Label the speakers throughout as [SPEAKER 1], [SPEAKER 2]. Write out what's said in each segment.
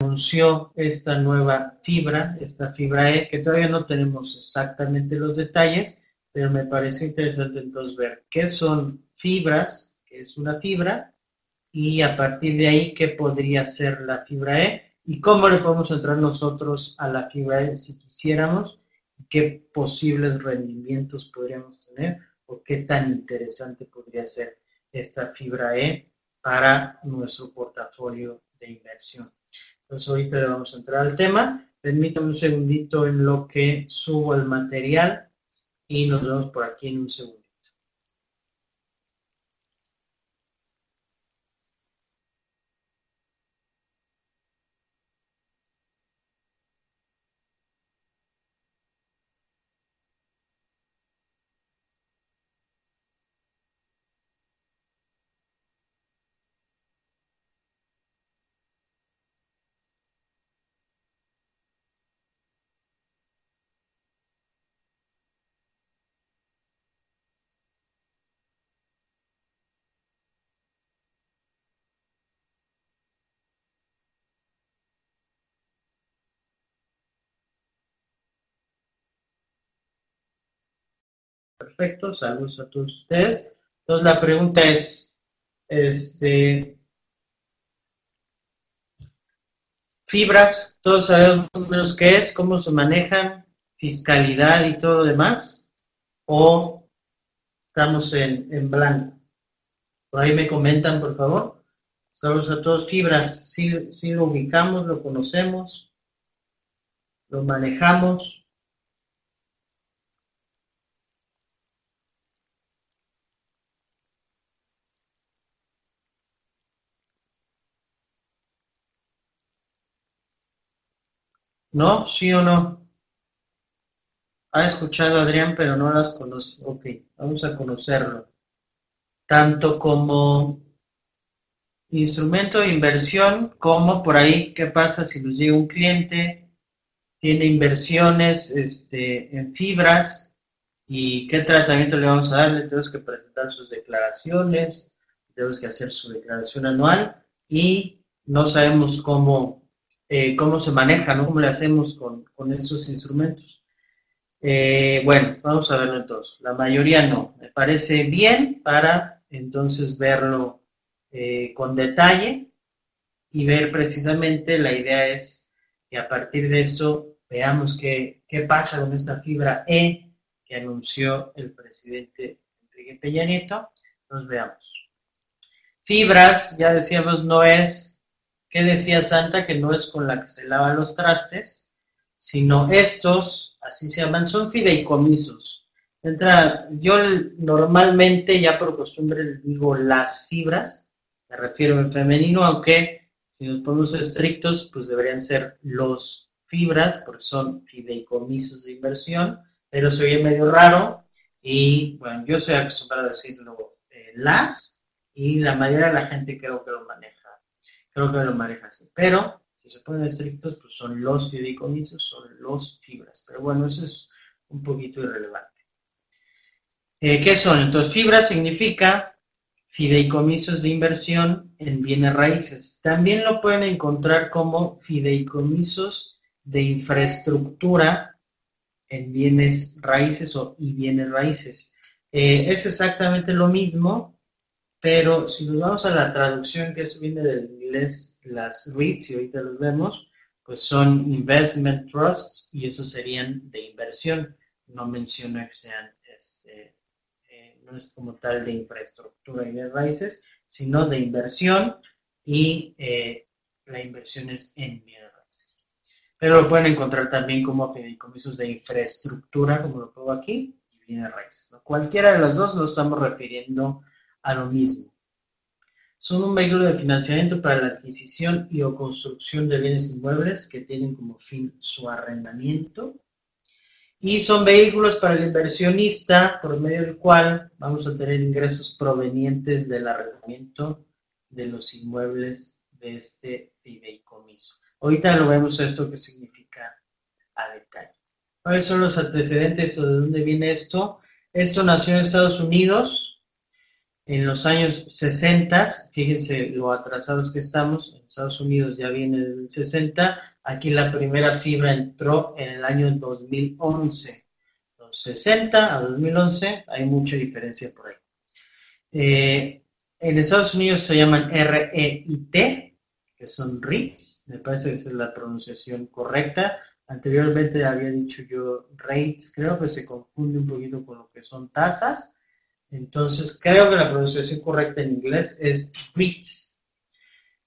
[SPEAKER 1] anunció esta nueva fibra, esta fibra E, que todavía no tenemos exactamente los detalles, pero me pareció interesante entonces ver qué son fibras, qué es una fibra, y a partir de ahí qué podría ser la fibra E y cómo le podemos entrar nosotros a la fibra E si quisiéramos, qué posibles rendimientos podríamos tener o qué tan interesante podría ser esta fibra E para nuestro portafolio de inversión. Entonces ahorita le vamos a entrar al tema. Permítame un segundito en lo que subo el material y nos vemos por aquí en un segundo. Perfecto, saludos a todos ustedes. Entonces la pregunta es, este, fibras, todos sabemos más o menos qué es, cómo se manejan, fiscalidad y todo lo demás, o estamos en, en blanco. Por ahí me comentan, por favor. Saludos a todos. Fibras, si sí lo ubicamos, lo conocemos, lo manejamos. ¿No? ¿Sí o no? Ha escuchado a Adrián, pero no las conoce. Ok, vamos a conocerlo. Tanto como instrumento de inversión, como por ahí, ¿qué pasa si nos llega un cliente, tiene inversiones este, en fibras y qué tratamiento le vamos a dar? Le tenemos que presentar sus declaraciones, tenemos que hacer su declaración anual y no sabemos cómo eh, cómo se maneja, ¿no? ¿Cómo le hacemos con, con esos instrumentos? Eh, bueno, vamos a verlo entonces. La mayoría no. Me parece bien para entonces verlo eh, con detalle y ver precisamente, la idea es que a partir de esto veamos qué, qué pasa con esta fibra E que anunció el presidente Enrique Peña Nieto. Entonces veamos. Fibras, ya decíamos, no es ¿Qué decía Santa? Que no es con la que se lavan los trastes, sino estos, así se llaman, son fideicomisos. Entra, yo normalmente, ya por costumbre, digo las fibras, me refiero en femenino, aunque si nos ponemos estrictos, pues deberían ser los fibras, porque son fideicomisos de inversión, pero se oye medio raro y bueno, yo soy acostumbrado a decirlo eh, las y la mayoría de la gente creo que lo maneja creo que lo maneja así. Pero, si se ponen estrictos, pues son los fideicomisos, son los fibras. Pero bueno, eso es un poquito irrelevante. Eh, ¿Qué son? Entonces, fibras significa fideicomisos de inversión en bienes raíces. También lo pueden encontrar como fideicomisos de infraestructura en bienes raíces o y bienes raíces. Eh, es exactamente lo mismo, pero si nos vamos a la traducción, que eso viene del inglés, las REITs, y ahorita los vemos, pues son investment trusts y esos serían de inversión. No menciona que sean, este, eh, no es como tal de infraestructura y de raíces, sino de inversión y eh, la inversión es en bienes raíces. Pero lo pueden encontrar también como fideicomisos de infraestructura, como lo pongo aquí, y bienes raíces. Cualquiera de las dos nos estamos refiriendo a lo mismo. Son un vehículo de financiamiento para la adquisición y o construcción de bienes inmuebles que tienen como fin su arrendamiento. Y son vehículos para el inversionista por medio del cual vamos a tener ingresos provenientes del arrendamiento de los inmuebles de este fideicomiso. Ahorita lo vemos esto que significa a detalle. ¿Cuáles son los antecedentes o de dónde viene esto? Esto nació en Estados Unidos en los años 60, fíjense lo atrasados que estamos, en Estados Unidos ya viene del 60, aquí la primera fibra entró en el año 2011. Los 60 a 2011 hay mucha diferencia por ahí. Eh, en Estados Unidos se llaman REIT, que son REITs, me parece que esa es la pronunciación correcta. Anteriormente había dicho yo rates, creo que se confunde un poquito con lo que son tasas. Entonces, creo que la pronunciación correcta en inglés es REITs.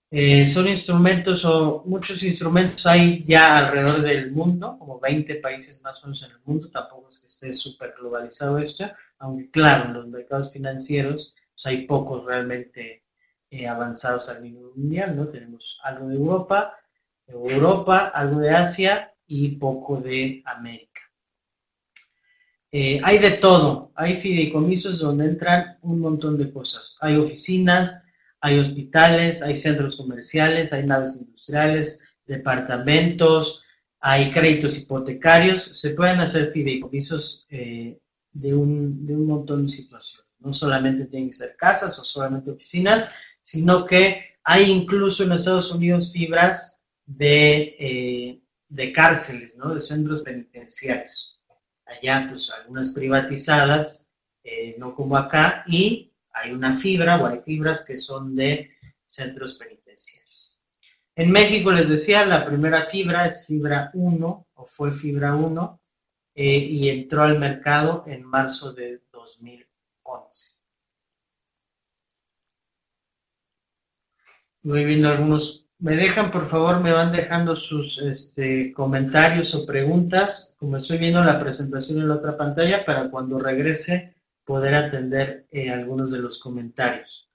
[SPEAKER 1] Eh, son instrumentos o muchos instrumentos hay ya alrededor del mundo, como 20 países más o menos en el mundo, tampoco es que esté súper globalizado esto, aunque claro, en los mercados financieros pues, hay pocos realmente eh, avanzados a nivel mundial, ¿no? Tenemos algo de Europa, Europa, algo de Asia y poco de América. Eh, hay de todo, hay fideicomisos donde entran un montón de cosas. Hay oficinas, hay hospitales, hay centros comerciales, hay naves industriales, departamentos, hay créditos hipotecarios. Se pueden hacer fideicomisos eh, de, un, de un montón de situaciones. No solamente tienen que ser casas o solamente oficinas, sino que hay incluso en Estados Unidos fibras de eh, de cárceles, ¿no? de centros penitenciarios. Allá, pues algunas privatizadas, eh, no como acá, y hay una fibra o hay fibras que son de centros penitenciarios. En México, les decía, la primera fibra es fibra 1 o fue fibra 1 eh, y entró al mercado en marzo de 2011. Voy viendo algunos me dejan, por favor, me van dejando sus este, comentarios o preguntas, como estoy viendo la presentación en la otra pantalla, para cuando regrese poder atender eh, algunos de los comentarios.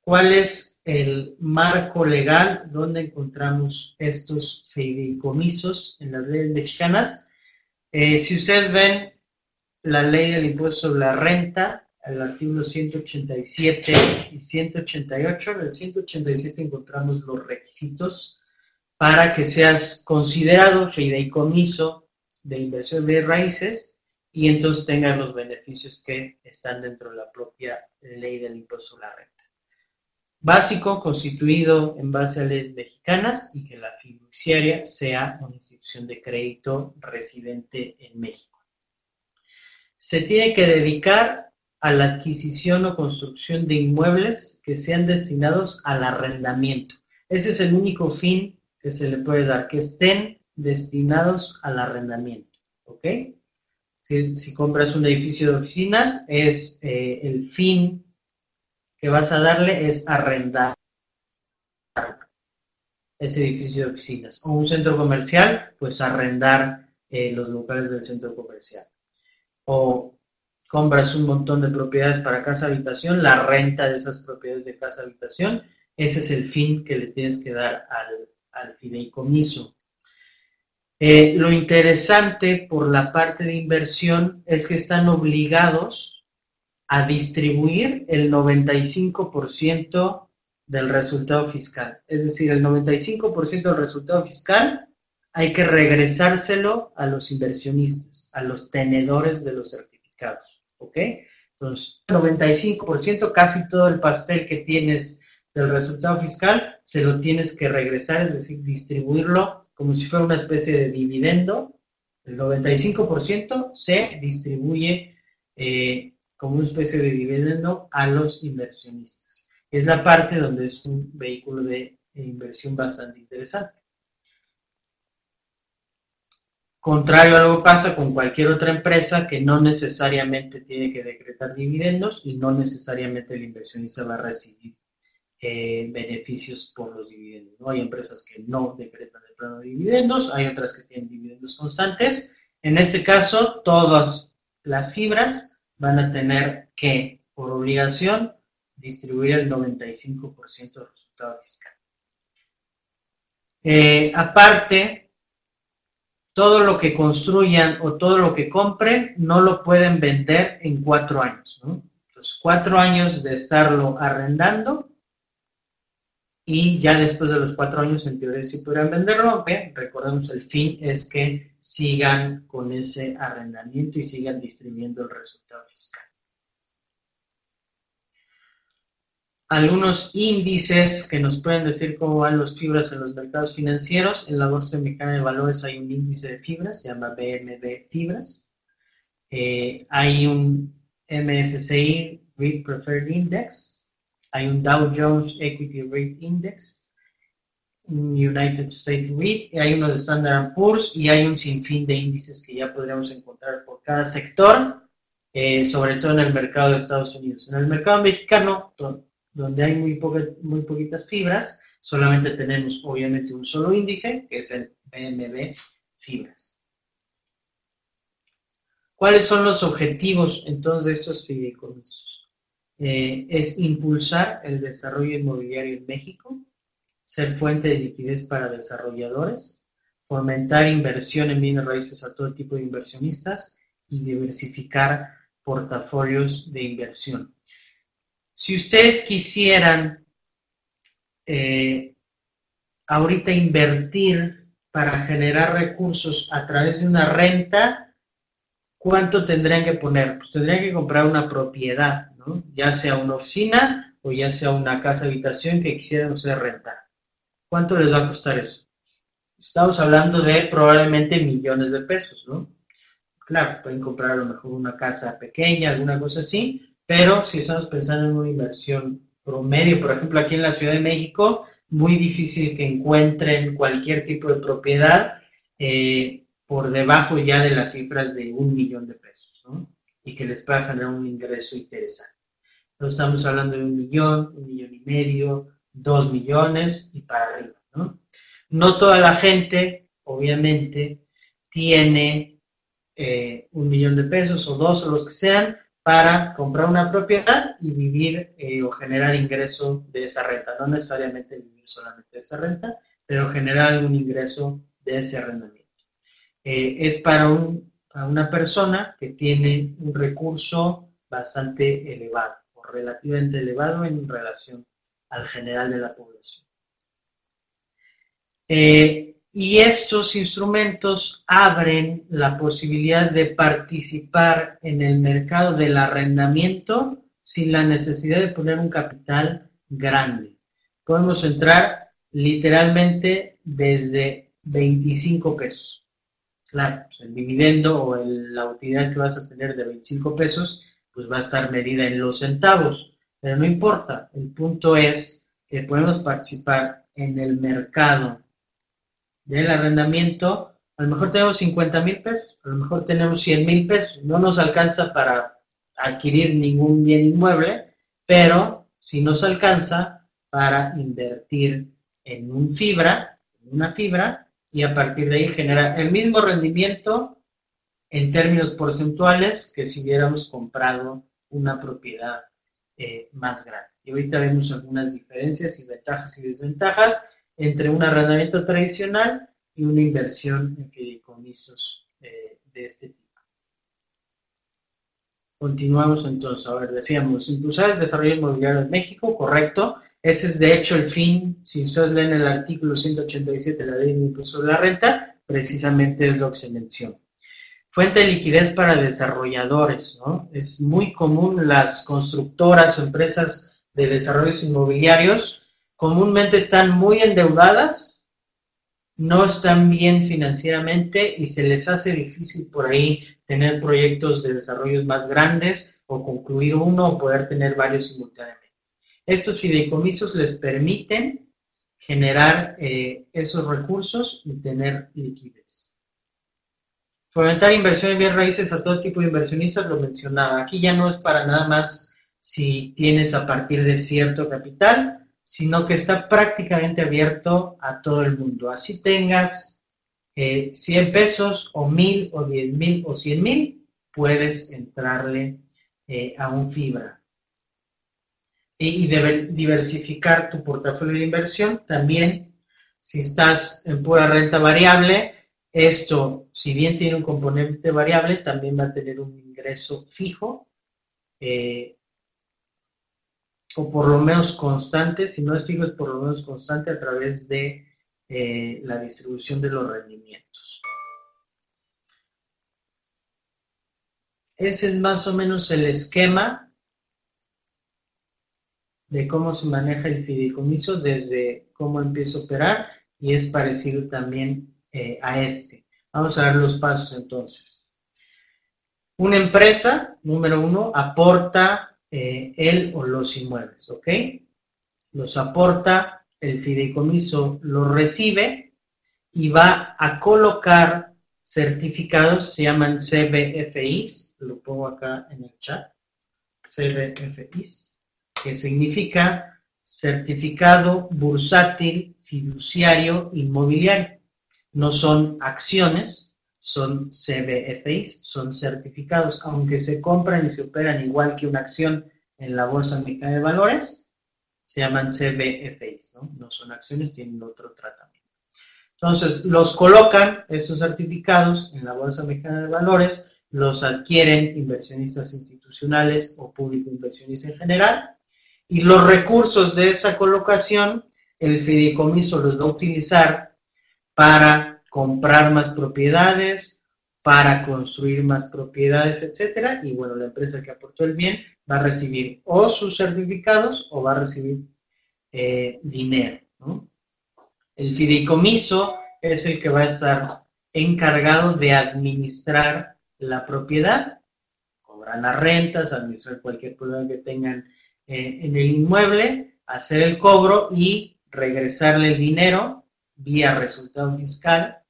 [SPEAKER 1] ¿Cuál es el marco legal donde encontramos estos fideicomisos en las leyes mexicanas? Eh, si ustedes ven la ley del impuesto sobre la renta, el artículo 187 y 188. En el 187 encontramos los requisitos para que seas considerado fideicomiso de inversión de raíces y entonces tengas los beneficios que están dentro de la propia ley del impuesto a la renta. Básico, constituido en base a leyes mexicanas y que la fiduciaria sea una institución de crédito residente en México. Se tiene que dedicar a la adquisición o construcción de inmuebles que sean destinados al arrendamiento. Ese es el único fin que se le puede dar, que estén destinados al arrendamiento. ¿Ok? Si, compras un edificio de oficinas, es eh, el fin que vas a darle es arrendar ese edificio de oficinas. O un centro comercial, pues arrendar eh, los locales del centro comercial. O compras un montón de propiedades para casa habitación, la renta de esas propiedades de casa habitación, ese es el fin que le tienes que dar al, fideicomiso. Eh, lo interesante por la parte de inversión es que están obligados a distribuir el 95% del resultado fiscal. Es decir, el 95% del resultado fiscal hay que regresárselo a los inversionistas, a los tenedores de los certificados. ¿Ok? Entonces, 95%, casi todo el pastel que tienes del resultado fiscal, se lo tienes que regresar, es decir, distribuirlo como si fuera una especie de dividendo. El 95% se distribuye eh, como una especie de dividendo a los inversionistas. Es la parte donde es un vehículo de inversión bastante interesante. Contrario a lo que pasa con cualquier otra empresa que no necesariamente tiene que decretar dividendos y no necesariamente el inversionista va a recibir eh, beneficios por los dividendos. ¿no? Hay empresas que no decretan el plano de dividendos, hay otras que tienen dividendos constantes. En este caso, todas las fibras van a tener que, por obligación, distribuir el 95% del resultado fiscal. Eh, aparte, todo lo que construyan o todo lo que compren no lo pueden vender en cuatro años. ¿no? Los cuatro años de estarlo arrendando y ya después de los cuatro años en teoría sí podrán venderlo, aunque recordemos el fin es que sigan con ese arrendamiento y sigan distribuyendo el resultado fiscal. Algunos índices que nos pueden decir cómo van los fibras en los mercados financieros. En la Bolsa Mexicana de Valores hay un índice de fibras, se llama BMB Fibras. Eh, hay un MSCI REIT Preferred Index, hay un Dow Jones Equity REIT Index, un United States REIT, hay uno de Standard Poor's y hay un sinfín de índices que ya podríamos encontrar por cada sector, eh, sobre todo en el mercado de Estados Unidos. En el mercado mexicano, donde hay muy, muy poquitas fibras, solamente tenemos obviamente un solo índice, que es el BMB Fibras. ¿Cuáles son los objetivos entonces de estos fideicomisos? Eh, es impulsar el desarrollo inmobiliario en México, ser fuente de liquidez para desarrolladores, fomentar inversión en bienes raíces a todo tipo de inversionistas y diversificar portafolios de inversión. Si ustedes quisieran eh, ahorita invertir para generar recursos a través de una renta, ¿cuánto tendrían que poner? Pues tendrían que comprar una propiedad, ¿no? ya sea una oficina o ya sea una casa habitación que quisieran ustedes rentar. ¿Cuánto les va a costar eso? Estamos hablando de probablemente millones de pesos, ¿no? Claro, pueden comprar a lo mejor una casa pequeña, alguna cosa así, pero si estamos pensando en una inversión promedio, por ejemplo, aquí en la Ciudad de México, muy difícil que encuentren cualquier tipo de propiedad eh, por debajo ya de las cifras de un millón de pesos, ¿no? Y que les pueda generar un ingreso interesante. Entonces estamos hablando de un millón, un millón y medio, dos millones y para arriba, ¿no? No toda la gente, obviamente, tiene eh, un millón de pesos o dos o los que sean para comprar una propiedad y vivir eh, o generar ingreso de esa renta. No necesariamente vivir solamente de esa renta, pero generar algún ingreso de ese arrendamiento. Eh, es para, un, para una persona que tiene un recurso bastante elevado o relativamente elevado en relación al general de la población. Eh, y estos instrumentos abren la posibilidad de participar en el mercado del arrendamiento sin la necesidad de poner un capital grande. Podemos entrar literalmente desde 25 pesos. Claro, pues, el dividendo o la utilidad que vas a tener de 25 pesos, pues va a estar medida en los centavos, pero no importa. El punto es que podemos participar en el mercado del arrendamiento, a lo mejor tenemos 50 mil pesos, a lo mejor tenemos 100 mil pesos, no nos alcanza para adquirir ningún bien inmueble, pero si nos alcanza para invertir en un fibra, en una fibra, y a partir de ahí generar el mismo rendimiento en términos porcentuales que si hubiéramos comprado una propiedad eh, más grande. Y ahorita vemos algunas diferencias y ventajas y desventajas entre un arrendamiento tradicional y una inversión en fideicomisos eh, de este tipo. Continuamos entonces. A ver, decíamos, impulsar el desarrollo inmobiliario en México, correcto. Ese es de hecho el fin, si ustedes leen el artículo 187 de la ley de impulso de la renta, precisamente es lo que se menciona. Fuente de liquidez para desarrolladores, ¿no? Es muy común las constructoras o empresas de desarrollos inmobiliarios comúnmente están muy endeudadas, no están bien financieramente y se les hace difícil por ahí tener proyectos de desarrollo más grandes o concluir uno o poder tener varios simultáneamente. Estos fideicomisos les permiten generar eh, esos recursos y tener liquidez. Fomentar inversión en raíces a todo tipo de inversionistas, lo mencionaba. Aquí ya no es para nada más si tienes a partir de cierto capital, sino que está prácticamente abierto a todo el mundo. Así tengas 100 eh, pesos o 1000 o 10 mil o 100 mil, puedes entrarle eh, a un fibra. Y, diversificar tu portafolio de inversión también, si estás en pura renta variable, esto, si bien tiene un componente variable, también va a tener un ingreso fijo. Eh, o por lo menos constante, si no es fijo es por lo menos constante a través de eh, la distribución de los rendimientos. Ese es más o menos el esquema de cómo se maneja el fideicomiso desde cómo empieza a operar y es parecido también eh, a este. Vamos a ver los pasos entonces. Una empresa, número uno, aporta eh, él o los inmuebles, ¿ok? Los aporta, el fideicomiso los recibe y va a colocar certificados, se llaman CBFIs, lo pongo acá en el chat, CBFIs, que significa certificado bursátil fiduciario inmobiliario. No son acciones, son CBFIs, son certificados, aunque se compran y se operan igual que una acción en la Bolsa Mexicana de Valores, se llaman CBFIs, ¿no? No son acciones, tienen otro tratamiento. Entonces, los colocan, esos certificados, en la Bolsa Mexicana de Valores, los adquieren inversionistas institucionales o público inversionistas en general, y los recursos de esa colocación, el fideicomiso los va a utilizar para comprar más propiedades, para construir más propiedades, etcétera, y bueno, la empresa que aportó el bien va a recibir o sus certificados o va a recibir eh, dinero. El fideicomiso es el que va a estar encargado de administrar la propiedad, cobrar las rentas, administrar cualquier problema que tengan eh, en el inmueble, hacer el cobro y regresarle el dinero vía resultado fiscal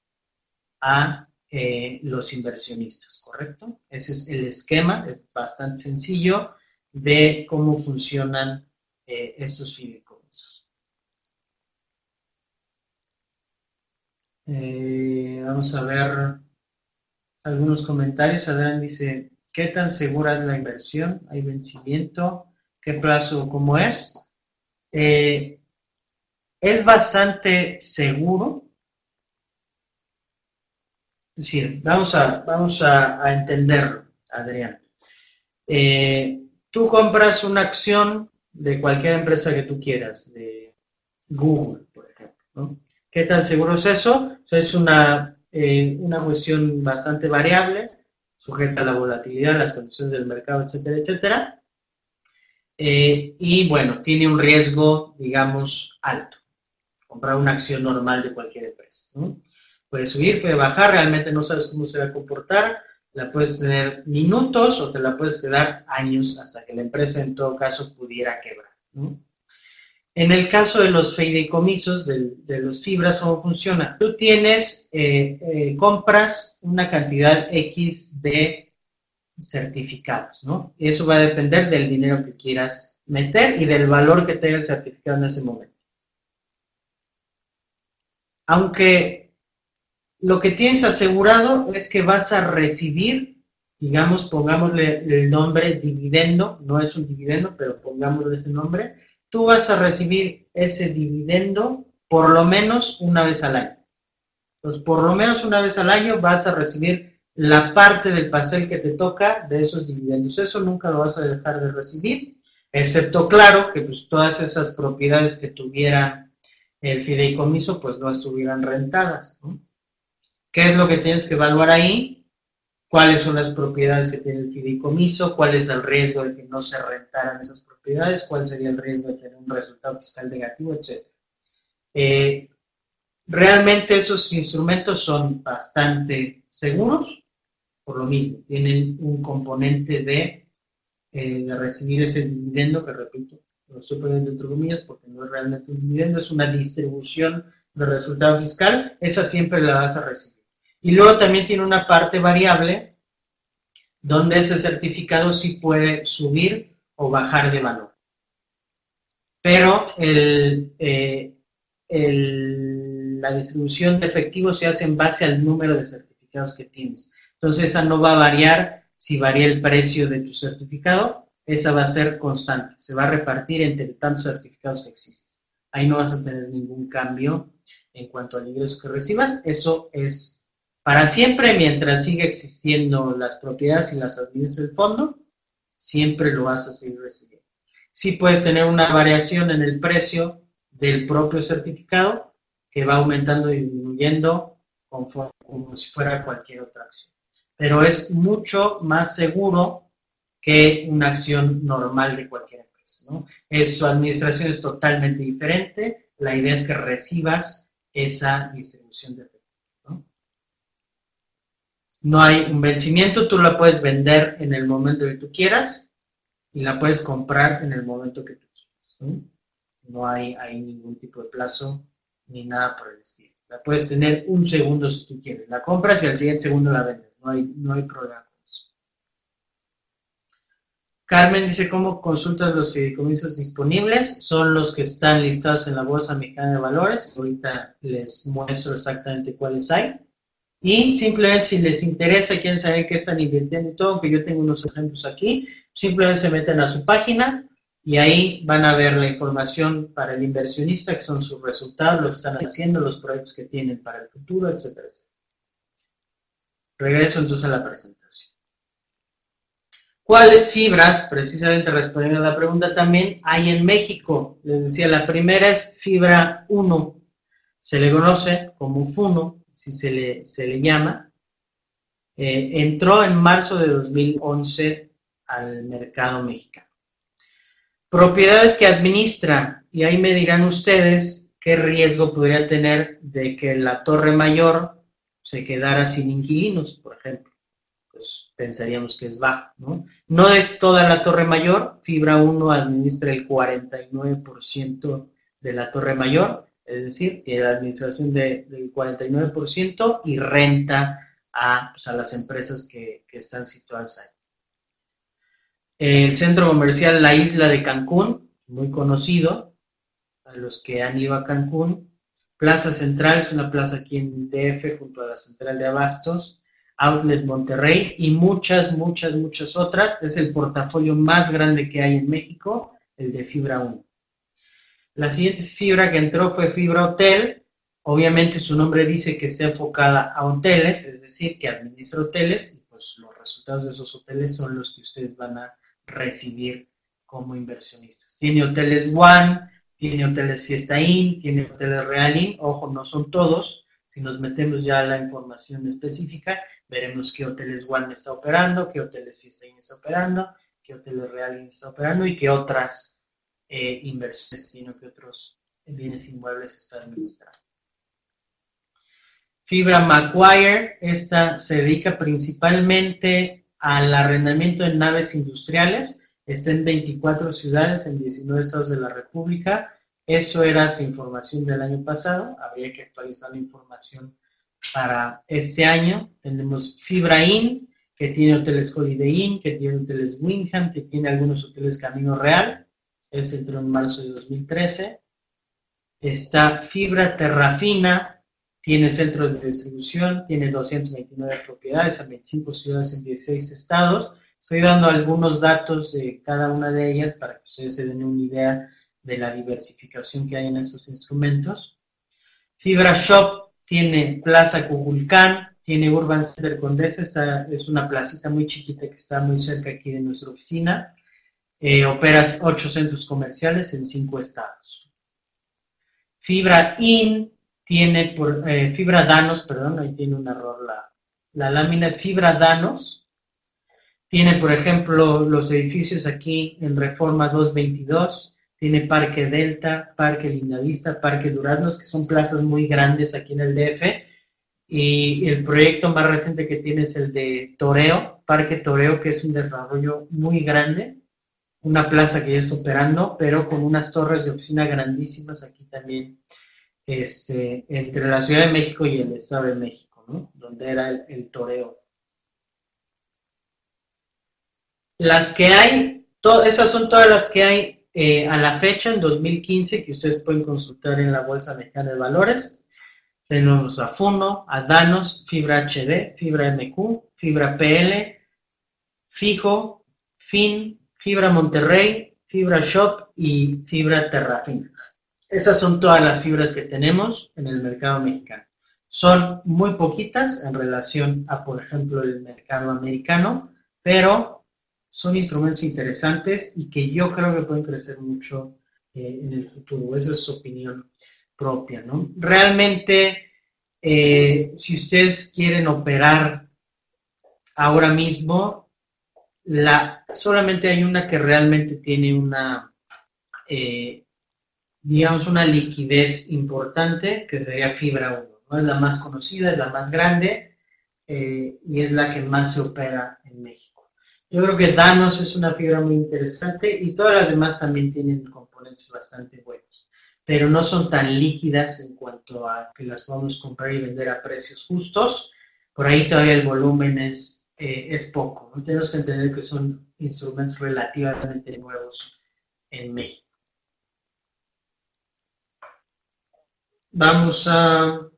[SPEAKER 1] a eh, los inversionistas, ¿correcto? Ese es el esquema, es bastante sencillo de cómo funcionan eh, estos fideicomisos. vamos a ver algunos comentarios. Adrián dice, ¿qué tan segura es la inversión? ¿Hay vencimiento? ¿Qué plazo? ¿Cómo es? Eh, es bastante seguro. Es decir, vamos a, vamos a, entenderlo, Adrián. Eh, tú compras una acción de cualquier empresa que tú quieras, de Google, por ejemplo. ¿Qué tan seguro es eso? es una, eh, una cuestión bastante variable, sujeta a la volatilidad, las condiciones del mercado, etcétera, etcétera. Eh, y bueno, tiene un riesgo, digamos, alto. Comprar una acción normal de cualquier empresa. Puede subir, puede bajar, realmente no sabes cómo se va a comportar. La puedes tener minutos o te la puedes quedar años hasta que la empresa en todo caso pudiera quebrar. En el caso de los fideicomisos, de, de los fibras, ¿cómo funciona? Tú tienes, eh, eh, compras una cantidad X de certificados, ¿no? Eso va a depender del dinero que quieras meter y del valor que tenga el certificado en ese momento. Aunque lo que tienes asegurado es que vas a recibir, digamos, pongámosle el nombre dividendo, no es un dividendo, pero pongámosle ese nombre, tú vas a recibir ese dividendo por lo menos una vez al año. Entonces, por lo menos una vez al año vas a recibir la parte del pastel que te toca de esos dividendos. Eso nunca lo vas a dejar de recibir, excepto, claro, que pues, todas esas propiedades que tuviera el fideicomiso, pues no estuvieran rentadas. ¿Qué es lo que tienes que evaluar ahí? ¿Cuáles son las propiedades que tiene el fideicomiso? ¿Cuál es el riesgo de que no se rentaran esas propiedades? ¿Cuál sería el riesgo de tener un resultado fiscal negativo, etcétera? Eh, realmente esos instrumentos son bastante seguros, por lo mismo, tienen un componente de, eh, de recibir ese dividendo, que repito, lo estoy poniendo entre comillas porque no es realmente un dividendo, es una distribución de resultado fiscal, esa siempre la vas a recibir. Y luego también tiene una parte variable donde ese certificado sí puede subir o bajar de valor. Pero eh, la distribución de efectivo se hace en base al número de certificados que tienes. Entonces esa no va a variar si varía el precio de tu certificado, esa va a ser constante, se va a repartir entre tantos certificados que existen. Ahí no vas a tener ningún cambio en cuanto al ingreso que recibas, eso es para siempre mientras siga existiendo las propiedades y las administra el fondo, siempre lo vas a seguir recibiendo. Sí puedes tener una variación en el precio del propio certificado que va aumentando y disminuyendo como si fuera cualquier otra acción pero es mucho más seguro que una acción normal de cualquier empresa. Es, su administración es totalmente diferente. La idea es que recibas esa distribución de efectivo. ¿no? hay un vencimiento, tú la puedes vender en el momento que tú quieras y la puedes comprar en el momento que tú quieras. ¿no? hay, hay ningún tipo de plazo ni nada por el estilo. La puedes tener un segundo si tú quieres. La compras y al siguiente segundo la vendes. No hay, no hay problema. Carmen dice, ¿cómo consultas los fideicomisos disponibles? Son los que están listados en la Bolsa Mexicana de Valores. Ahorita les muestro exactamente cuáles hay. Y simplemente si les interesa, quieren saber qué están invirtiendo y todo, aunque yo tengo unos ejemplos aquí, simplemente se meten a su página, y ahí van a ver la información para el inversionista, que son sus resultados, lo que están haciendo, los proyectos que tienen para el futuro, etcétera, Regreso entonces a la presentación. ¿Cuáles fibras, precisamente respondiendo a la pregunta también, hay en México? Les decía, la primera es fibra 1, se le conoce como FUNO, si se le, se le llama. Eh, entró en marzo de 2011 al mercado mexicano. Propiedades que administra, y ahí me dirán ustedes qué riesgo podría tener de que la torre mayor se quedara sin inquilinos, por ejemplo. Pues pensaríamos que es bajo, ¿no? No es toda la torre mayor, Fibra 1 administra el 49% de la torre mayor, es decir, tiene la administración del 49% y renta a, pues, a las empresas que, que están situadas ahí el centro comercial La Isla de Cancún, muy conocido, a los que han ido a Cancún. Plaza Central es una plaza aquí en DF junto a la Central de Abastos. Outlet Monterrey y muchas, muchas, muchas otras. Es el portafolio más grande que hay en México, el de Fibra 1. La siguiente fibra que entró fue Fibra Hotel. Obviamente su nombre dice que está enfocada a hoteles, es decir, que administra hoteles y pues los resultados de esos hoteles son los que ustedes van a recibir como inversionistas. Tiene hoteles One, tiene hoteles Fiesta Inn, tiene hoteles Real Inn, ojo, no son todos. Si nos metemos ya a la información específica, veremos qué hoteles One está operando, qué hoteles Fiesta está operando, qué hoteles Real está operando y qué otras eh, inversiones, sino que otros bienes inmuebles está administrando. Fibra Macquarie, esta se dedica principalmente al arrendamiento de naves industriales. Está en 24 ciudades en 19 estados de la República. Eso era su información del año pasado. Habría que actualizar la información para este año. Tenemos Fibra Inn, que tiene hoteles Holiday Inn, que tiene hoteles Wingham, que tiene algunos hoteles Camino Real. Es entró en marzo de 2013. Está Fibra Terrafina, tiene centros de distribución, tiene 229 propiedades en 25 ciudades en 16 estados. Estoy dando algunos datos de cada una de ellas para que ustedes se den una idea de la diversificación que hay en estos instrumentos. Fibra Shop tiene Plaza Cuculcán, tiene Urban Center Condesa, esta es una placita muy chiquita que está muy cerca aquí de nuestra oficina. Eh, operas ocho centros comerciales en cinco estados. Fibra In tiene por, eh, fibra danos, perdón, ahí tiene un error la, la lámina, es fibra danos. Tiene, por ejemplo, los edificios aquí en Reforma 222, tiene Parque Delta, Parque Lindavista, Parque Duraznos, que son plazas muy grandes aquí en el DF. Y el proyecto más reciente que tiene es el de Toreo, Parque Toreo, que es un desarrollo muy grande, una plaza que ya está operando, pero con unas torres de oficina grandísimas aquí también este, entre la Ciudad de México y el Estado de México, ¿no? donde era el, toreo. Las que hay, esas son todas las que hay eh, a la fecha, en 2015, que ustedes pueden consultar en la Bolsa Mexicana de Valores. Tenemos a Funo, a Danos, Fibra HD, Fibra MQ, Fibra PL, Fijo, Fin, Fibra Monterrey, Fibra Shop y Fibra Terrafina. Esas son todas las fibras que tenemos en el mercado mexicano. Son muy poquitas en relación a, por ejemplo, el mercado americano, pero son instrumentos interesantes y que yo creo que pueden crecer mucho eh, en el futuro. Esa es su opinión propia, ¿no? Realmente, eh, si ustedes quieren operar ahora mismo, la, solamente hay una que realmente tiene una eh, digamos, una liquidez importante, que sería fibra 1. ¿no? Es la más conocida, es la más grande y es la que más se opera en México. Yo creo que Danos es una fibra muy interesante y todas las demás también tienen componentes bastante buenos, pero no son tan líquidas en cuanto a que las podamos comprar y vender a precios justos. Por ahí todavía el volumen es, eh, es poco. Tenemos que entender que son instrumentos relativamente nuevos en México. Vamos a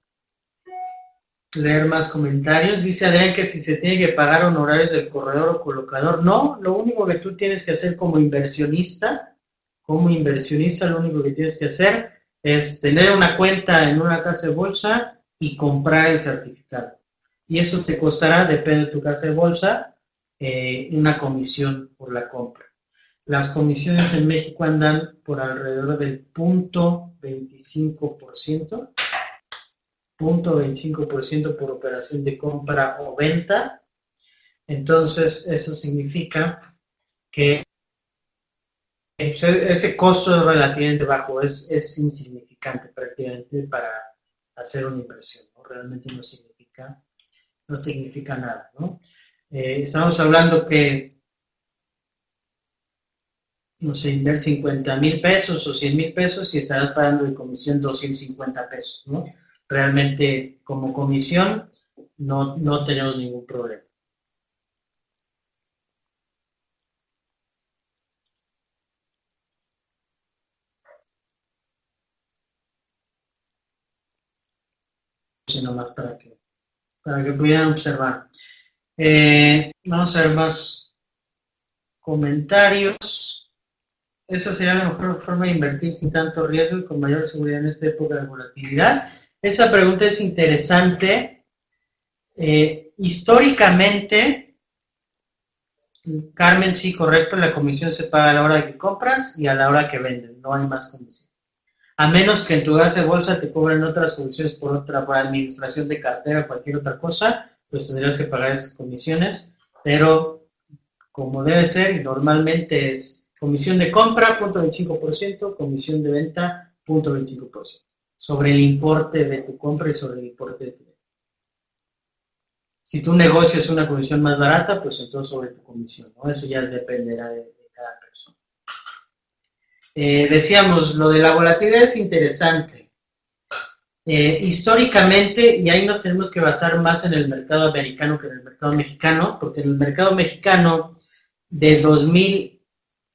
[SPEAKER 1] leer más comentarios. Dice Adrián que si se tiene que pagar honorarios del corredor o colocador. No, lo único que tú tienes que hacer como inversionista, como inversionista, lo único que tienes que hacer es tener una cuenta en una casa de bolsa y comprar el certificado. Y eso te costará, depende de tu casa de bolsa, eh, una comisión por la compra. Las comisiones en México andan por alrededor del punto 25%, punto 25% por operación de compra o venta. Entonces, eso significa que ese costo es relativamente bajo, es, insignificante prácticamente para hacer una inversión. Realmente no significa, no significa nada, ¿no? Eh, estamos hablando que no sé, inver 50 mil pesos o 100 mil pesos y estarás pagando de comisión 250 pesos, ¿no? Realmente como comisión no, no tenemos ningún problema. sino más para que, para que pudieran observar. Eh, vamos a ver más comentarios. Esa sería la mejor forma de invertir sin tanto riesgo y con mayor seguridad en esta época de volatilidad. Esa pregunta es interesante. Eh, históricamente, Carmen, sí, correcto, la comisión se paga a la hora que compras y a la hora que venden, no hay más comisión. A menos que en tu base de bolsa te cobren otras comisiones por otra, por administración de cartera o cualquier otra cosa, pues tendrías que pagar esas comisiones, pero como debe ser, normalmente es Comisión de compra, punto 25%, comisión de venta, punto 25%. Sobre el importe de tu compra y sobre el importe de tu venta. Si tu negocio es una comisión más barata, pues entonces sobre tu comisión, ¿no? Eso ya dependerá de, cada persona. Eh, decíamos, lo de la volatilidad es interesante. Eh, históricamente, y ahí nos tenemos que basar más en el mercado americano que en el mercado mexicano, porque en el mercado mexicano de 2000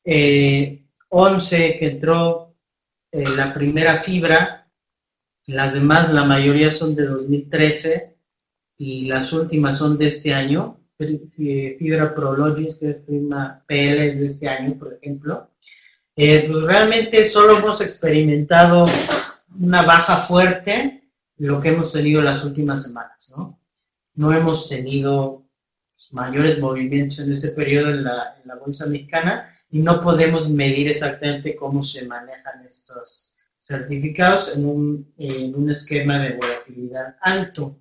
[SPEAKER 1] eh, 11 que entró la primera fibra, las demás, la mayoría son de 2013 y las últimas son de este año. Fibra Prologis, que es prima PL, es de este año, por ejemplo. Eh, pues realmente solo hemos experimentado una baja fuerte lo que hemos tenido las últimas semanas, ¿no? No hemos tenido mayores movimientos en ese periodo en la, en la bolsa mexicana y no podemos medir exactamente cómo se manejan estos certificados en un, en un esquema de volatilidad alto.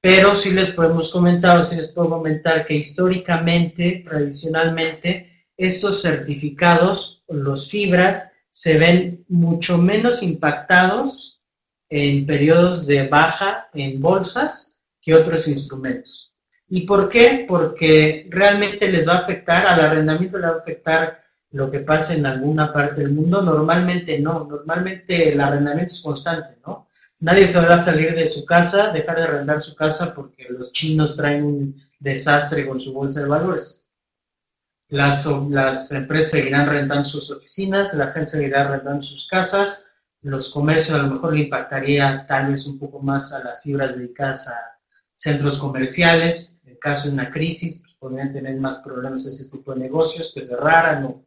[SPEAKER 1] Pero sí les podemos comentar, o sí les puedo comentar que históricamente, tradicionalmente, estos certificados, los fibras, se ven mucho menos impactados en periodos de baja en bolsas que otros instrumentos. ¿Y por qué? Porque realmente les va a afectar, al arrendamiento le va a afectar lo que pasa en alguna parte del mundo. Normalmente no, normalmente el arrendamiento es constante, ¿no? Nadie se va a salir de su casa, dejar de arrendar su casa porque los chinos traen un desastre con su bolsa de valores. Las, las empresas seguirán rentando sus oficinas, la gente seguirá rentando sus casas, los comercios a lo mejor le impactaría tal vez un poco más a las fibras dedicadas a centros comerciales, caso de una crisis, pues podrían tener más problemas ese tipo de negocios que cerraran o,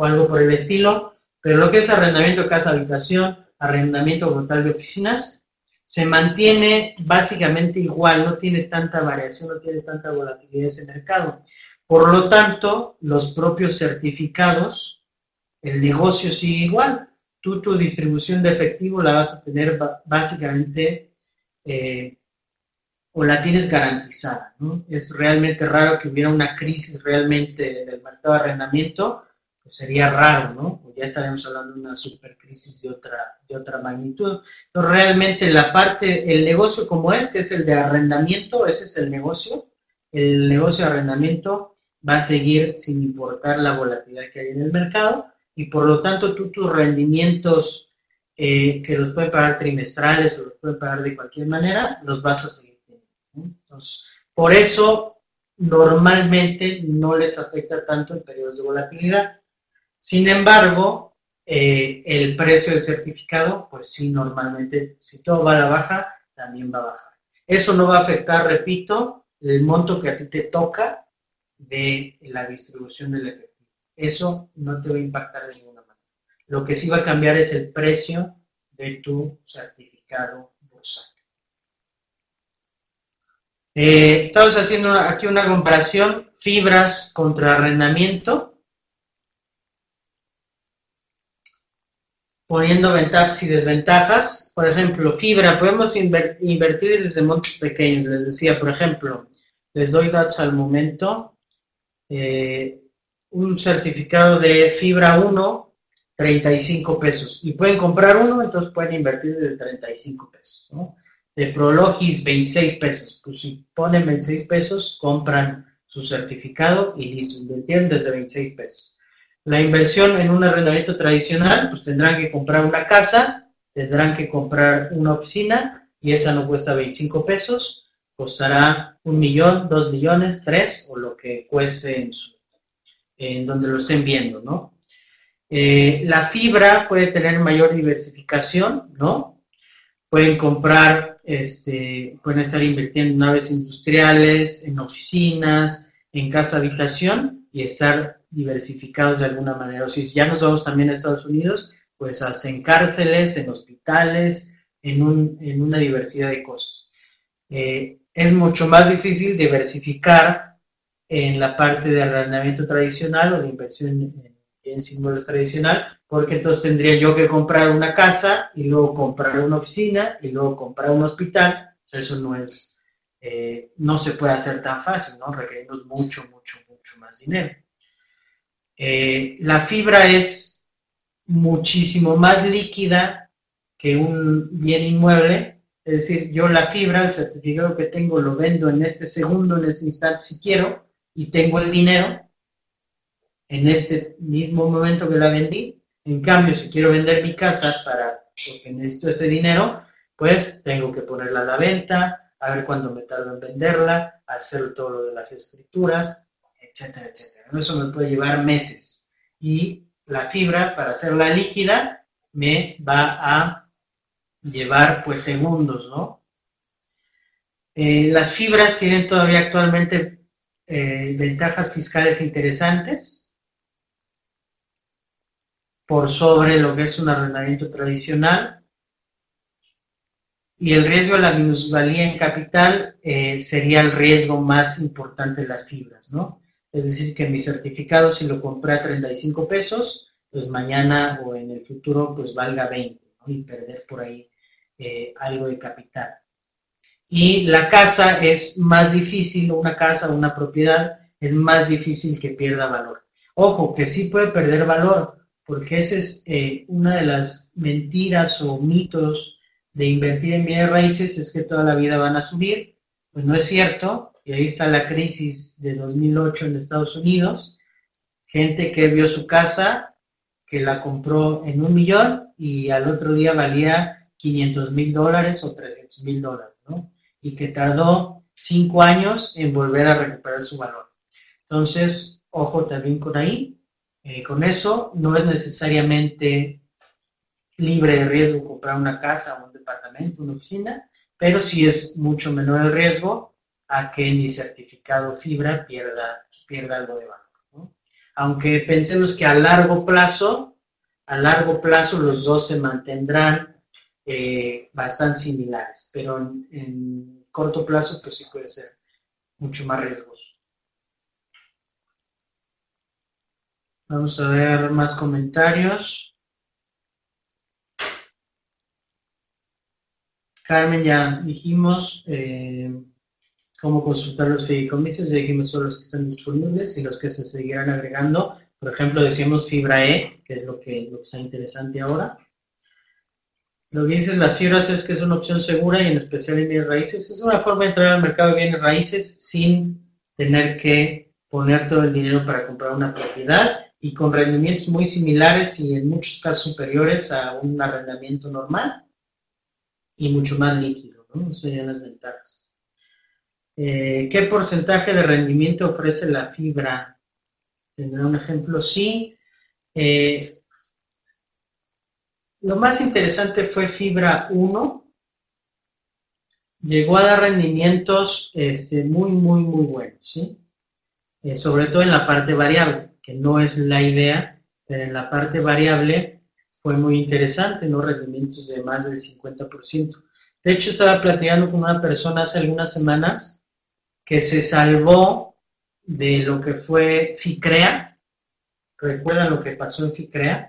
[SPEAKER 1] o algo por el estilo. Pero lo que es arrendamiento de casa habitación, arrendamiento total de oficinas, se mantiene básicamente igual, no tiene tanta variación, no tiene tanta volatilidad ese mercado. Por lo tanto, los propios certificados, el negocio sigue igual. Tú tu distribución de efectivo la vas a tener básicamente eh, o la tienes garantizada. Es realmente raro que hubiera una crisis realmente en el mercado de arrendamiento, pues sería raro, ¿no? ya estaremos hablando de una supercrisis de otra, de otra magnitud. Entonces, realmente la parte, el negocio como es, que es el de arrendamiento, ese es el negocio, el negocio de arrendamiento va a seguir sin importar la volatilidad que hay en el mercado y por lo tanto tú tus rendimientos eh, que los pueden pagar trimestrales o los pueden pagar de cualquier manera, los vas a seguir teniendo. Entonces, por eso normalmente no les afecta tanto en periodos de volatilidad. Sin embargo, eh, el precio del certificado, pues sí, normalmente, si todo va a la baja, también va a bajar. Eso no va a afectar, repito, el monto que a ti te toca de la distribución del efectivo. Eso no te va a impactar de ninguna manera. Lo que sí va a cambiar es el precio de tu certificado bursátil. Eh, estamos haciendo aquí una comparación, fibras contra arrendamiento. Poniendo ventajas y desventajas. Por ejemplo, fibra, podemos invertir desde montos pequeños. Les decía, por ejemplo, les doy datos al momento. Eh, un certificado de fibra 1, 35 pesos. Y pueden comprar uno, entonces pueden invertir desde 35 pesos. De Prologis, 26 pesos. Pues si ponen 26 pesos, compran su certificado y listo, invirtieron desde 26 pesos. La inversión en un arrendamiento tradicional, pues tendrán que comprar una casa, tendrán que comprar una oficina y esa no cuesta 25 pesos, costará un millón, dos millones, tres o lo que cueste en, en donde lo estén viendo, ¿no? Eh, la fibra puede tener mayor diversificación, ¿no? Pueden comprar, este, pueden estar invirtiendo en naves industriales, en oficinas, en casa habitación y estar diversificados de alguna manera. O si ya nos vamos también a Estados Unidos, pues hacen cárceles, en hospitales, en, un, en una diversidad de cosas. Eh, es mucho más difícil diversificar en la parte de arrendamiento tradicional o de inversión en, en símbolos tradicional, porque entonces tendría yo que comprar una casa y luego comprar una oficina y luego comprar un hospital. Eso no es, eh, no se puede hacer tan fácil, ¿no? Requerimos mucho, mucho, mucho más dinero. Eh, la fibra es muchísimo más líquida que un bien inmueble. Es decir, yo la fibra, el certificado que tengo, lo vendo en este segundo, en este instante si quiero, y tengo el dinero en este mismo momento que la vendí. En cambio, si quiero vender mi casa para, porque necesito ese dinero, pues tengo que ponerla a la venta, a ver cuándo me tardo en venderla, hacer todo lo de las escrituras, etcétera, etcétera. Eso me puede llevar meses. Y la fibra, para hacerla líquida, me va a llevar pues segundos, ¿no? Eh, las fibras tienen todavía actualmente eh, ventajas fiscales interesantes por sobre lo que es un arrendamiento tradicional. Y el riesgo de la minusvalía en capital eh, sería el riesgo más importante de las fibras, ¿no? Es decir, que mi certificado, si lo compré a 35 pesos, pues mañana o en el futuro, pues valga 20 y perder por ahí eh, algo de capital. Y la casa es más difícil, una casa, una propiedad, es más difícil que pierda valor. Ojo, que sí puede perder valor, porque esa es eh, una de las mentiras o mitos de invertir en bienes raíces, es que toda la vida van a subir. Pues no es cierto, y ahí está la crisis de 2008 en Estados Unidos, gente que vio su casa, que la compró en un millón y al otro día valía 500 mil dólares o 300 mil dólares, ¿no? Y que tardó cinco años en volver a recuperar su valor. Entonces, ojo también con ahí. Eh, con eso no es necesariamente libre de riesgo comprar una casa, un departamento, una oficina, pero sí es mucho menor el riesgo a que mi certificado fibra pierda, pierda algo de valor. Aunque pensemos que a largo plazo, a largo plazo los dos se mantendrán eh, bastante similares, pero en, corto plazo pues sí puede ser mucho más riesgoso. Vamos a ver más comentarios. Carmen, ya dijimos, eh, cómo consultar los fideicomisos, ya dijimos son los que están disponibles y los que se seguirán agregando Por ejemplo, decíamos fibra E, que es lo que, lo que está interesante ahora. Lo que dicen las fibras es que es una opción segura y en especial en bienes raíces. Es una forma de entrar al mercado de bienes raíces sin tener que poner todo el dinero para comprar una propiedad y con rendimientos muy similares y en muchos casos superiores a un arrendamiento normal y mucho más líquido, ¿no? Serían las ventajas. Eh, ¿Qué porcentaje de rendimiento ofrece la fibra? Tendrá un ejemplo, sí. Eh, lo más interesante fue fibra 1. Llegó a dar rendimientos este, muy, muy, muy buenos, ¿sí? Eh, sobre todo en la parte variable, que no es la idea, pero en la parte variable fue muy interesante, ¿no? Rendimientos de más del 50%. De hecho, estaba platicando con una persona hace algunas semanas que se salvó de lo que fue FICREA. ¿Recuerdan lo que pasó en FICREA?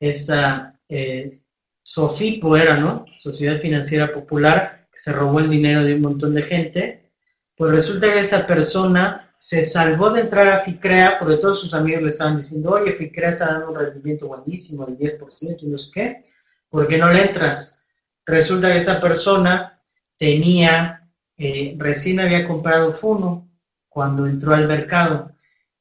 [SPEAKER 1] Esta eh, Sofipo era, ¿no? Sociedad Financiera Popular, que se robó el dinero de un montón de gente. Pues resulta que esta persona se salvó de entrar a FICREA porque todos sus amigos le estaban diciendo, oye, FICREA está dando un rendimiento buenísimo, del 10% y no sé qué, ¿por qué no le entras? Resulta que esa persona tenía, eh, recién había comprado Funo cuando entró al mercado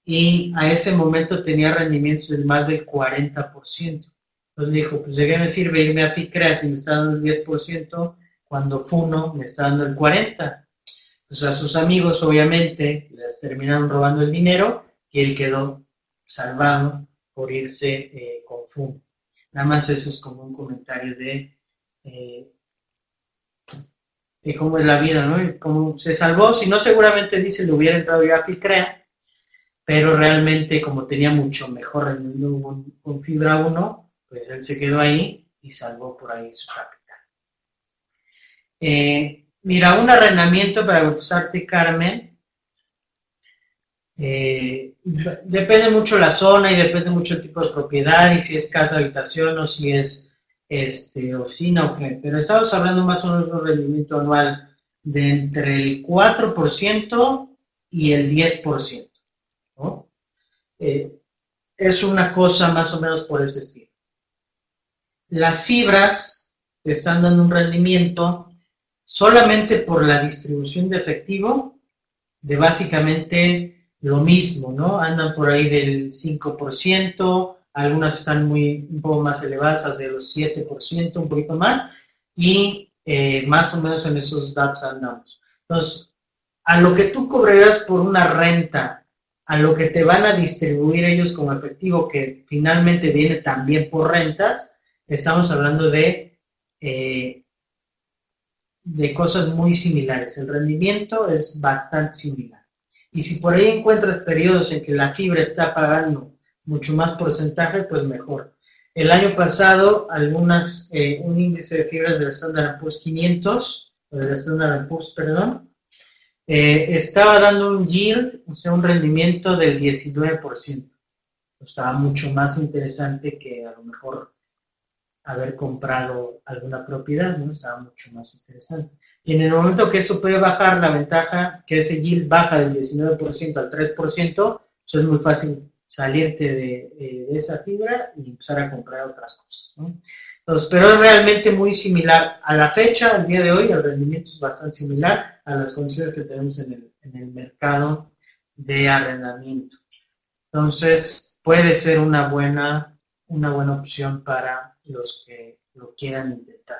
[SPEAKER 1] y a ese momento tenía rendimientos de más del 40%. Entonces dijo, pues ¿de qué me sirve irme a FICREA si me está dando el 10% cuando Funo me está dando el 40%? Pues a sus amigos obviamente les terminaron robando el dinero y él quedó salvado por irse eh, con FUM. Nada más eso es como un comentario de, eh, de cómo es la vida, ¿no? Cómo se salvó, si no seguramente dice le hubiera entrado ya a Ficrea, pero realmente como tenía mucho mejor rendimiento con, Fibra 1, pues él se quedó ahí y salvó por ahí su capital. Eh, Mira, un arrendamiento para bautizarte, Carmen, eh, depende mucho la zona y depende mucho el tipo de propiedad y si es casa, habitación o si es este, oficina o qué. Pero estamos hablando más o menos de un rendimiento anual de entre el 4% y el 10%. ¿no? Eh, es una cosa más o menos por ese estilo. Las fibras te están dando un rendimiento solamente por la distribución de efectivo, de básicamente lo mismo, ¿no? Andan por ahí del 5%, algunas están muy, un poco más elevadas, de los 7%, un poquito más, y eh, más o menos en esos datos andamos. Entonces, a lo que tú cobrarías por una renta, a lo que te van a distribuir ellos como efectivo, que finalmente viene también por rentas, estamos hablando de eh, de cosas muy similares. El rendimiento es bastante similar. Y si por ahí encuentras periodos en que la fibra está pagando mucho más porcentaje, pues mejor. El año pasado, algunas, eh, un índice de fibras del Standard Poor's 500, del Standard Poor's, perdón, eh, estaba dando un yield, o sea, un rendimiento del 19%. Estaba mucho más interesante que a lo mejor haber comprado alguna propiedad, ¿no? Estaba mucho más interesante. Y en el momento que eso puede bajar, la ventaja que ese yield baja del 19% al 3%, pues es muy fácil salirte de, de, esa fibra y empezar a comprar otras cosas. Entonces, pero es realmente muy similar a la fecha, al día de hoy, el rendimiento es bastante similar a las condiciones que tenemos en el, mercado de arrendamiento. Entonces, puede ser una buena, una buena opción para los que lo quieran intentar.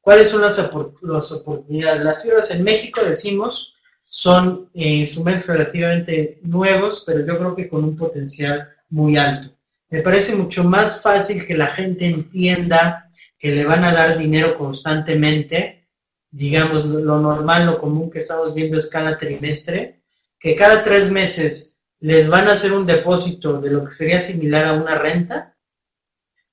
[SPEAKER 1] ¿Cuáles son las, oportunidades? Las fibras en México, decimos, son eh, instrumentos relativamente nuevos, pero yo creo que con un potencial muy alto. Me parece mucho más fácil que la gente entienda que le van a dar dinero constantemente, digamos, lo normal, lo común que estamos viendo es cada trimestre, que cada tres meses les van a hacer un depósito de lo que sería similar a una renta,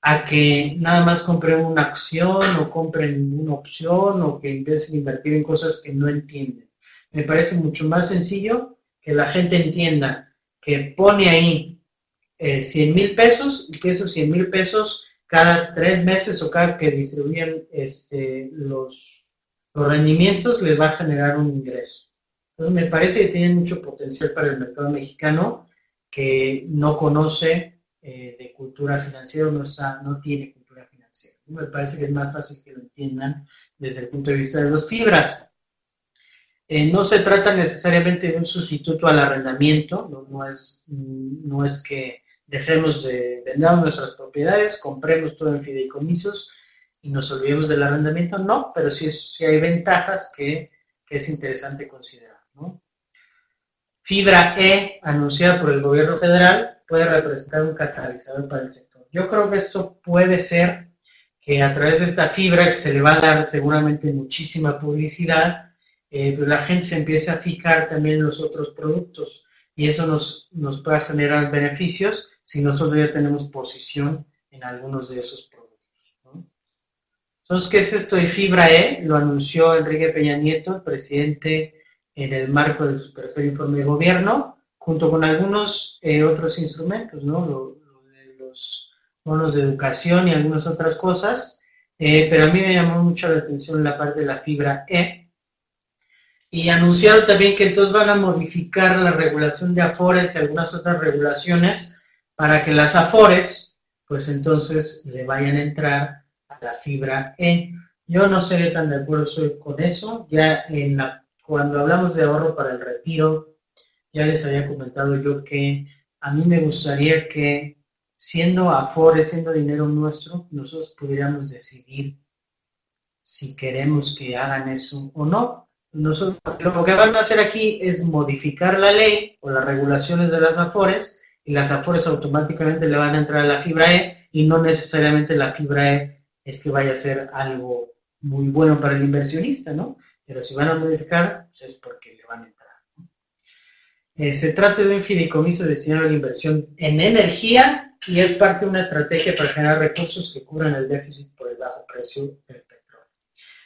[SPEAKER 1] a que nada más compren una acción o compren una opción o que empiecen a invertir en cosas que no entienden. Me parece mucho más sencillo que la gente entienda que pone ahí eh, 100 mil pesos y que esos 100 mil pesos cada tres meses o cada que distribuyen este, los, los rendimientos les va a generar un ingreso. Entonces me parece que tiene mucho potencial para el mercado mexicano que no conoce eh, de cultura financiera, no, no tiene cultura financiera. Me parece que es más fácil que lo entiendan desde el punto de vista de los fibras. Eh, no se trata necesariamente de un sustituto al arrendamiento, no, es, no es que dejemos de vender nuestras propiedades, compremos todo en fideicomisos y nos olvidemos del arrendamiento, no, pero sí, sí hay ventajas que, que es interesante considerar. Fibra E, anunciada por el gobierno federal, puede representar un catalizador para el sector. Yo creo que esto puede ser que a través de esta fibra, que se le va a dar seguramente muchísima publicidad, eh, la gente se empiece a fijar también en los otros productos y eso nos, nos puede generar beneficios si nosotros ya tenemos posición en algunos de esos productos. Entonces, ¿qué es esto de fibra E? Lo anunció Enrique Peña Nieto, el presidente en el marco de su tercer informe de gobierno, junto con algunos eh, otros instrumentos, ¿no? Lo, de los bonos de educación y algunas otras cosas, eh, pero a mí me llamó mucho la atención la parte de la fibra E. Y anunciaron también que entonces van a modificar la regulación de Afores y algunas otras regulaciones para que las Afores, pues entonces le vayan a entrar a la fibra E. Yo no seré tan de acuerdo con eso, ya en la cuando hablamos de ahorro para el retiro, ya les había comentado yo que a mí me gustaría que siendo Afore, siendo dinero nuestro, nosotros pudiéramos decidir si queremos que hagan eso o no. Nosotros, lo que van a hacer aquí es modificar la ley o las regulaciones de las AFORES y las AFORES automáticamente le van a entrar a la fibra E y no necesariamente la fibra E es que vaya a ser algo muy bueno para el inversionista, ¿no? pero si van a modificar, pues es porque le van a entrar. Eh, se trata de un fideicomiso destinado a la inversión en energía y es parte de una estrategia para generar recursos que cubran el déficit por el bajo precio del.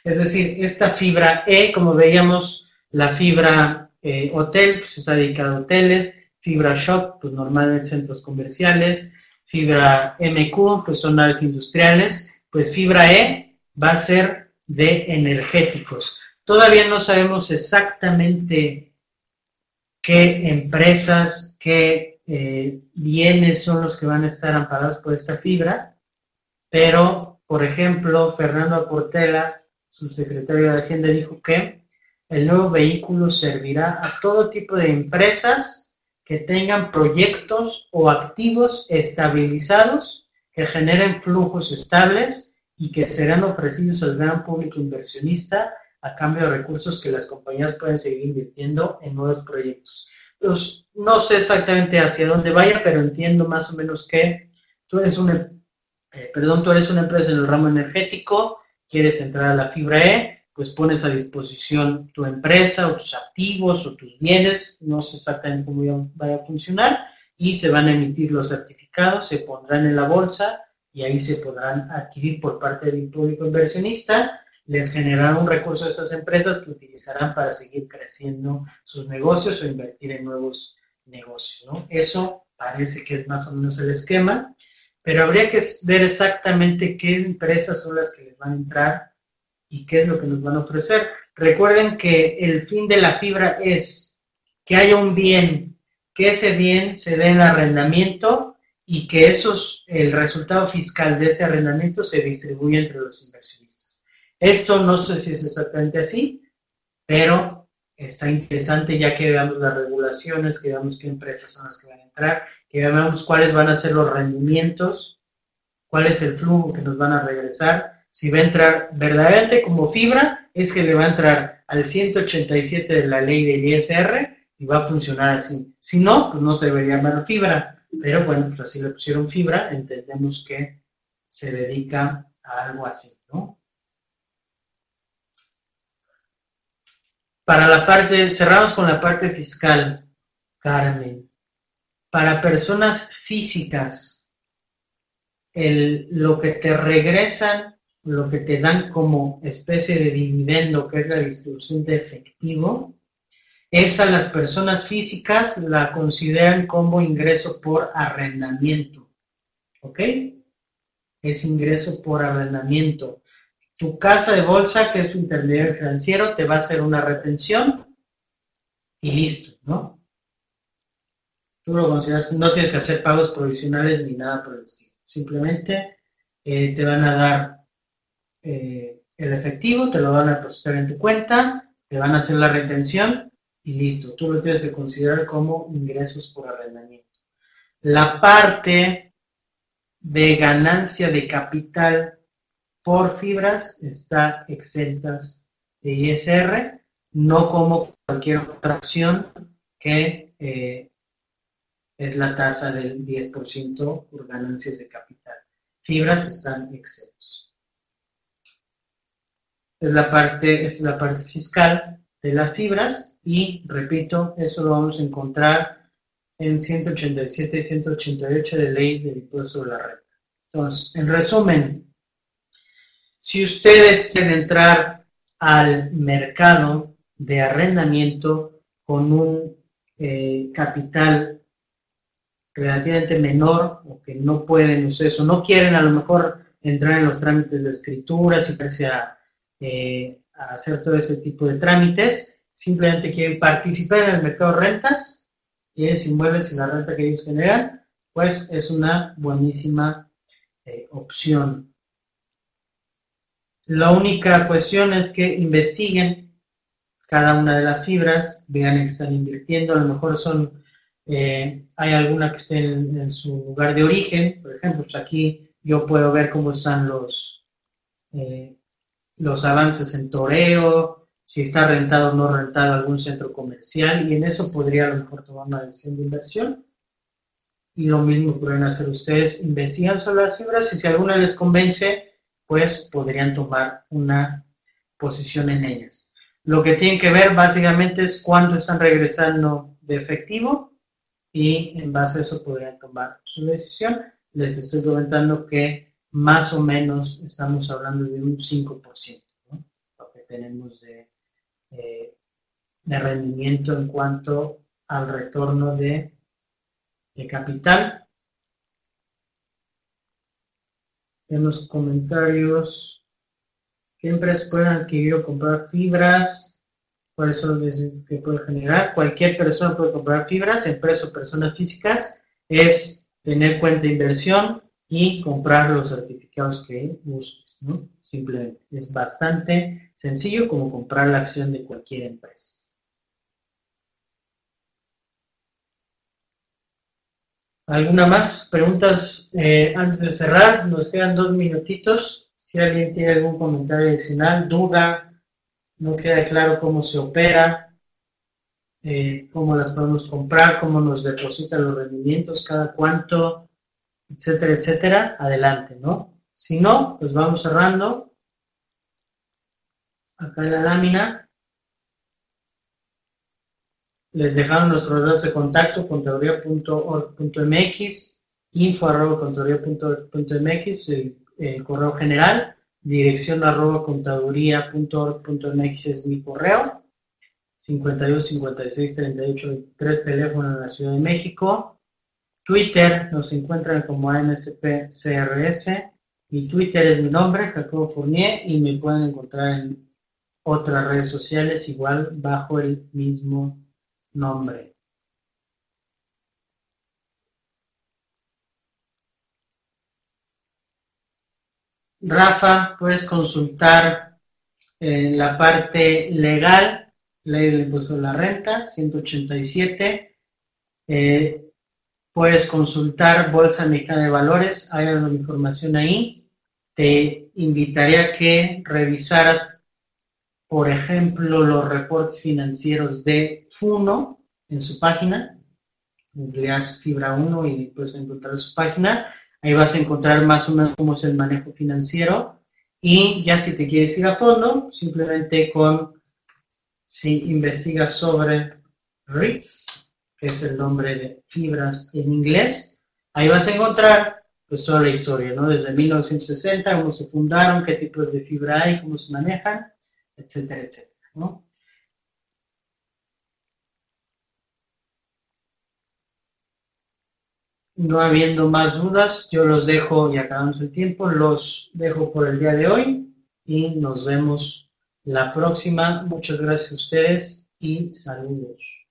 [SPEAKER 1] Es decir, esta fibra E, como veíamos, la fibra eh, hotel, pues está dedicada a hoteles, fibra shop, pues normalmente centros comerciales, fibra MQ, pues son naves industriales, pues fibra E va a ser de energéticos. Todavía no sabemos exactamente qué empresas, qué eh, bienes son los que van a estar amparados por esta fibra, pero, por ejemplo, Fernando Portela, subsecretario de Hacienda, dijo que el nuevo vehículo servirá a todo tipo de empresas que tengan proyectos o activos estabilizados que generen flujos estables y que serán ofrecidos al gran público inversionista a cambio de recursos que las compañías pueden seguir invirtiendo en nuevos proyectos. Pues, no sé exactamente hacia dónde vaya, pero entiendo más o menos que tú eres una, eh, perdón, tú eres una empresa en el ramo energético, quieres entrar a la fibra E, pues pones a disposición tu empresa o tus activos o tus bienes, no sé exactamente cómo vaya a funcionar, y se van a emitir los certificados, se pondrán en la bolsa y ahí se podrán adquirir por parte del público inversionista les generará un recurso a esas empresas que utilizarán para seguir creciendo sus negocios o invertir en nuevos negocios. ¿no? Eso parece que es más o menos el esquema, pero habría que ver exactamente qué empresas son las que les van a entrar y qué es lo que nos van a ofrecer. Recuerden que el fin de la fibra es que haya un bien, que ese bien se dé en arrendamiento y que esos, el resultado fiscal de ese arrendamiento se distribuya entre los inversionistas. Esto no sé si es exactamente así, pero está interesante ya que veamos las regulaciones, que veamos qué empresas son las que van a entrar, que veamos cuáles van a ser los rendimientos, cuál es el flujo que nos van a regresar. Si va a entrar verdaderamente como fibra, es que le va a entrar al 187 de la ley del ISR y va a funcionar así. Si no, pues no se debería llamar fibra. Pero bueno, pues así le pusieron fibra, entendemos que se dedica a algo así, ¿no? Para la parte, cerramos con la parte fiscal, Carmen. Para personas físicas, lo que te regresan, lo que te dan como especie de dividendo, que es la distribución de efectivo, es las personas físicas la consideran como ingreso por arrendamiento. ¿Ok? Es ingreso por arrendamiento tu casa de bolsa, que es tu intermediario financiero, te va a hacer una retención y listo, ¿no? Tú lo consideras, no tienes que hacer pagos provisionales ni nada por el estilo. Simplemente eh, te van a dar eh, el efectivo, te lo van a depositar en tu cuenta, te van a hacer la retención y listo. Tú lo tienes que considerar como ingresos por arrendamiento. La parte de ganancia de capital por fibras está exentas de ISR, no como cualquier otra acción que eh, es la tasa del 10% por ganancias de capital. Fibras están exentos. Es la parte, es la parte fiscal de las fibras y repito, eso lo vamos a encontrar en 187 y 188 de ley del impuesto de la renta. Entonces, en resumen, si ustedes quieren entrar al mercado de arrendamiento con un eh, capital relativamente menor o que no pueden ustedes o no quieren a lo mejor entrar en los trámites de escrituras y a, eh, a hacer todo ese tipo de trámites, simplemente quieren participar en el mercado de rentas y es inmuebles y la renta que ellos generan, pues es una buenísima eh, opción. La única cuestión es que investiguen cada una de las fibras, vean que están invirtiendo, a lo mejor son, eh, hay alguna que esté en, su lugar de origen, por ejemplo, pues aquí yo puedo ver cómo están los, eh, los avances en toreo, si está rentado o no rentado algún centro comercial, y en eso podría a lo mejor tomar una decisión de inversión. Y lo mismo pueden hacer ustedes, investigan sobre las fibras y si alguna les convence, pues podrían tomar una posición en ellas. Lo que tienen que ver básicamente es cuánto están regresando de efectivo y en base a eso podrían tomar su decisión. Les estoy comentando que más o menos estamos hablando de un 5%, lo que tenemos de, eh, de rendimiento en cuanto al retorno de, de capital. En los comentarios qué empresas pueden adquirir o comprar fibras, cuáles son los que pueden generar. Cualquier persona puede comprar fibras, empresas o personas físicas, es tener cuenta de inversión y comprar los certificados que busques. Simplemente es bastante sencillo como comprar la acción de cualquier empresa. ¿Alguna más? Preguntas eh, antes de cerrar. Nos quedan dos minutitos. Si alguien tiene algún comentario adicional, duda, no queda claro cómo se opera, eh, cómo las podemos comprar, cómo nos depositan los rendimientos, cada cuánto, etcétera, etcétera, adelante, ¿no? Si no, pues vamos cerrando. Acá en la lámina les dejaron nuestros datos de contacto, contaduría.org.mx, info arroba el, el, correo general, dirección arroba contaduría.org.mx es mi correo, 52 56 38 23 teléfono en la Ciudad de México, Twitter nos encuentran como AMSPCRS, mi Twitter es mi nombre, Jacobo Fournier, y me pueden encontrar en otras redes sociales igual bajo el mismo nombre Rafa, puedes consultar en la parte legal, ley del impuesto de la renta, 187. Eh, puedes consultar Bolsa Mexicana de Valores, hay alguna información ahí. Te invitaría a que revisaras por ejemplo, los reportes financieros de FUNO en su página. Googleas Fibra 1 y puedes encontrar su página. Ahí vas a encontrar más o menos cómo es el manejo financiero. Y ya si te quieres ir a fondo, simplemente con, si investigas sobre REITs, que es el nombre de fibras en inglés, ahí vas a encontrar pues toda la historia, ¿no? Desde 1960, cómo se fundaron, qué tipos de fibra hay, cómo se manejan etcétera, etcétera. ¿no? No habiendo más dudas, yo los dejo y acabamos el tiempo, los dejo por el día de hoy y nos vemos la próxima. Muchas gracias a ustedes y saludos.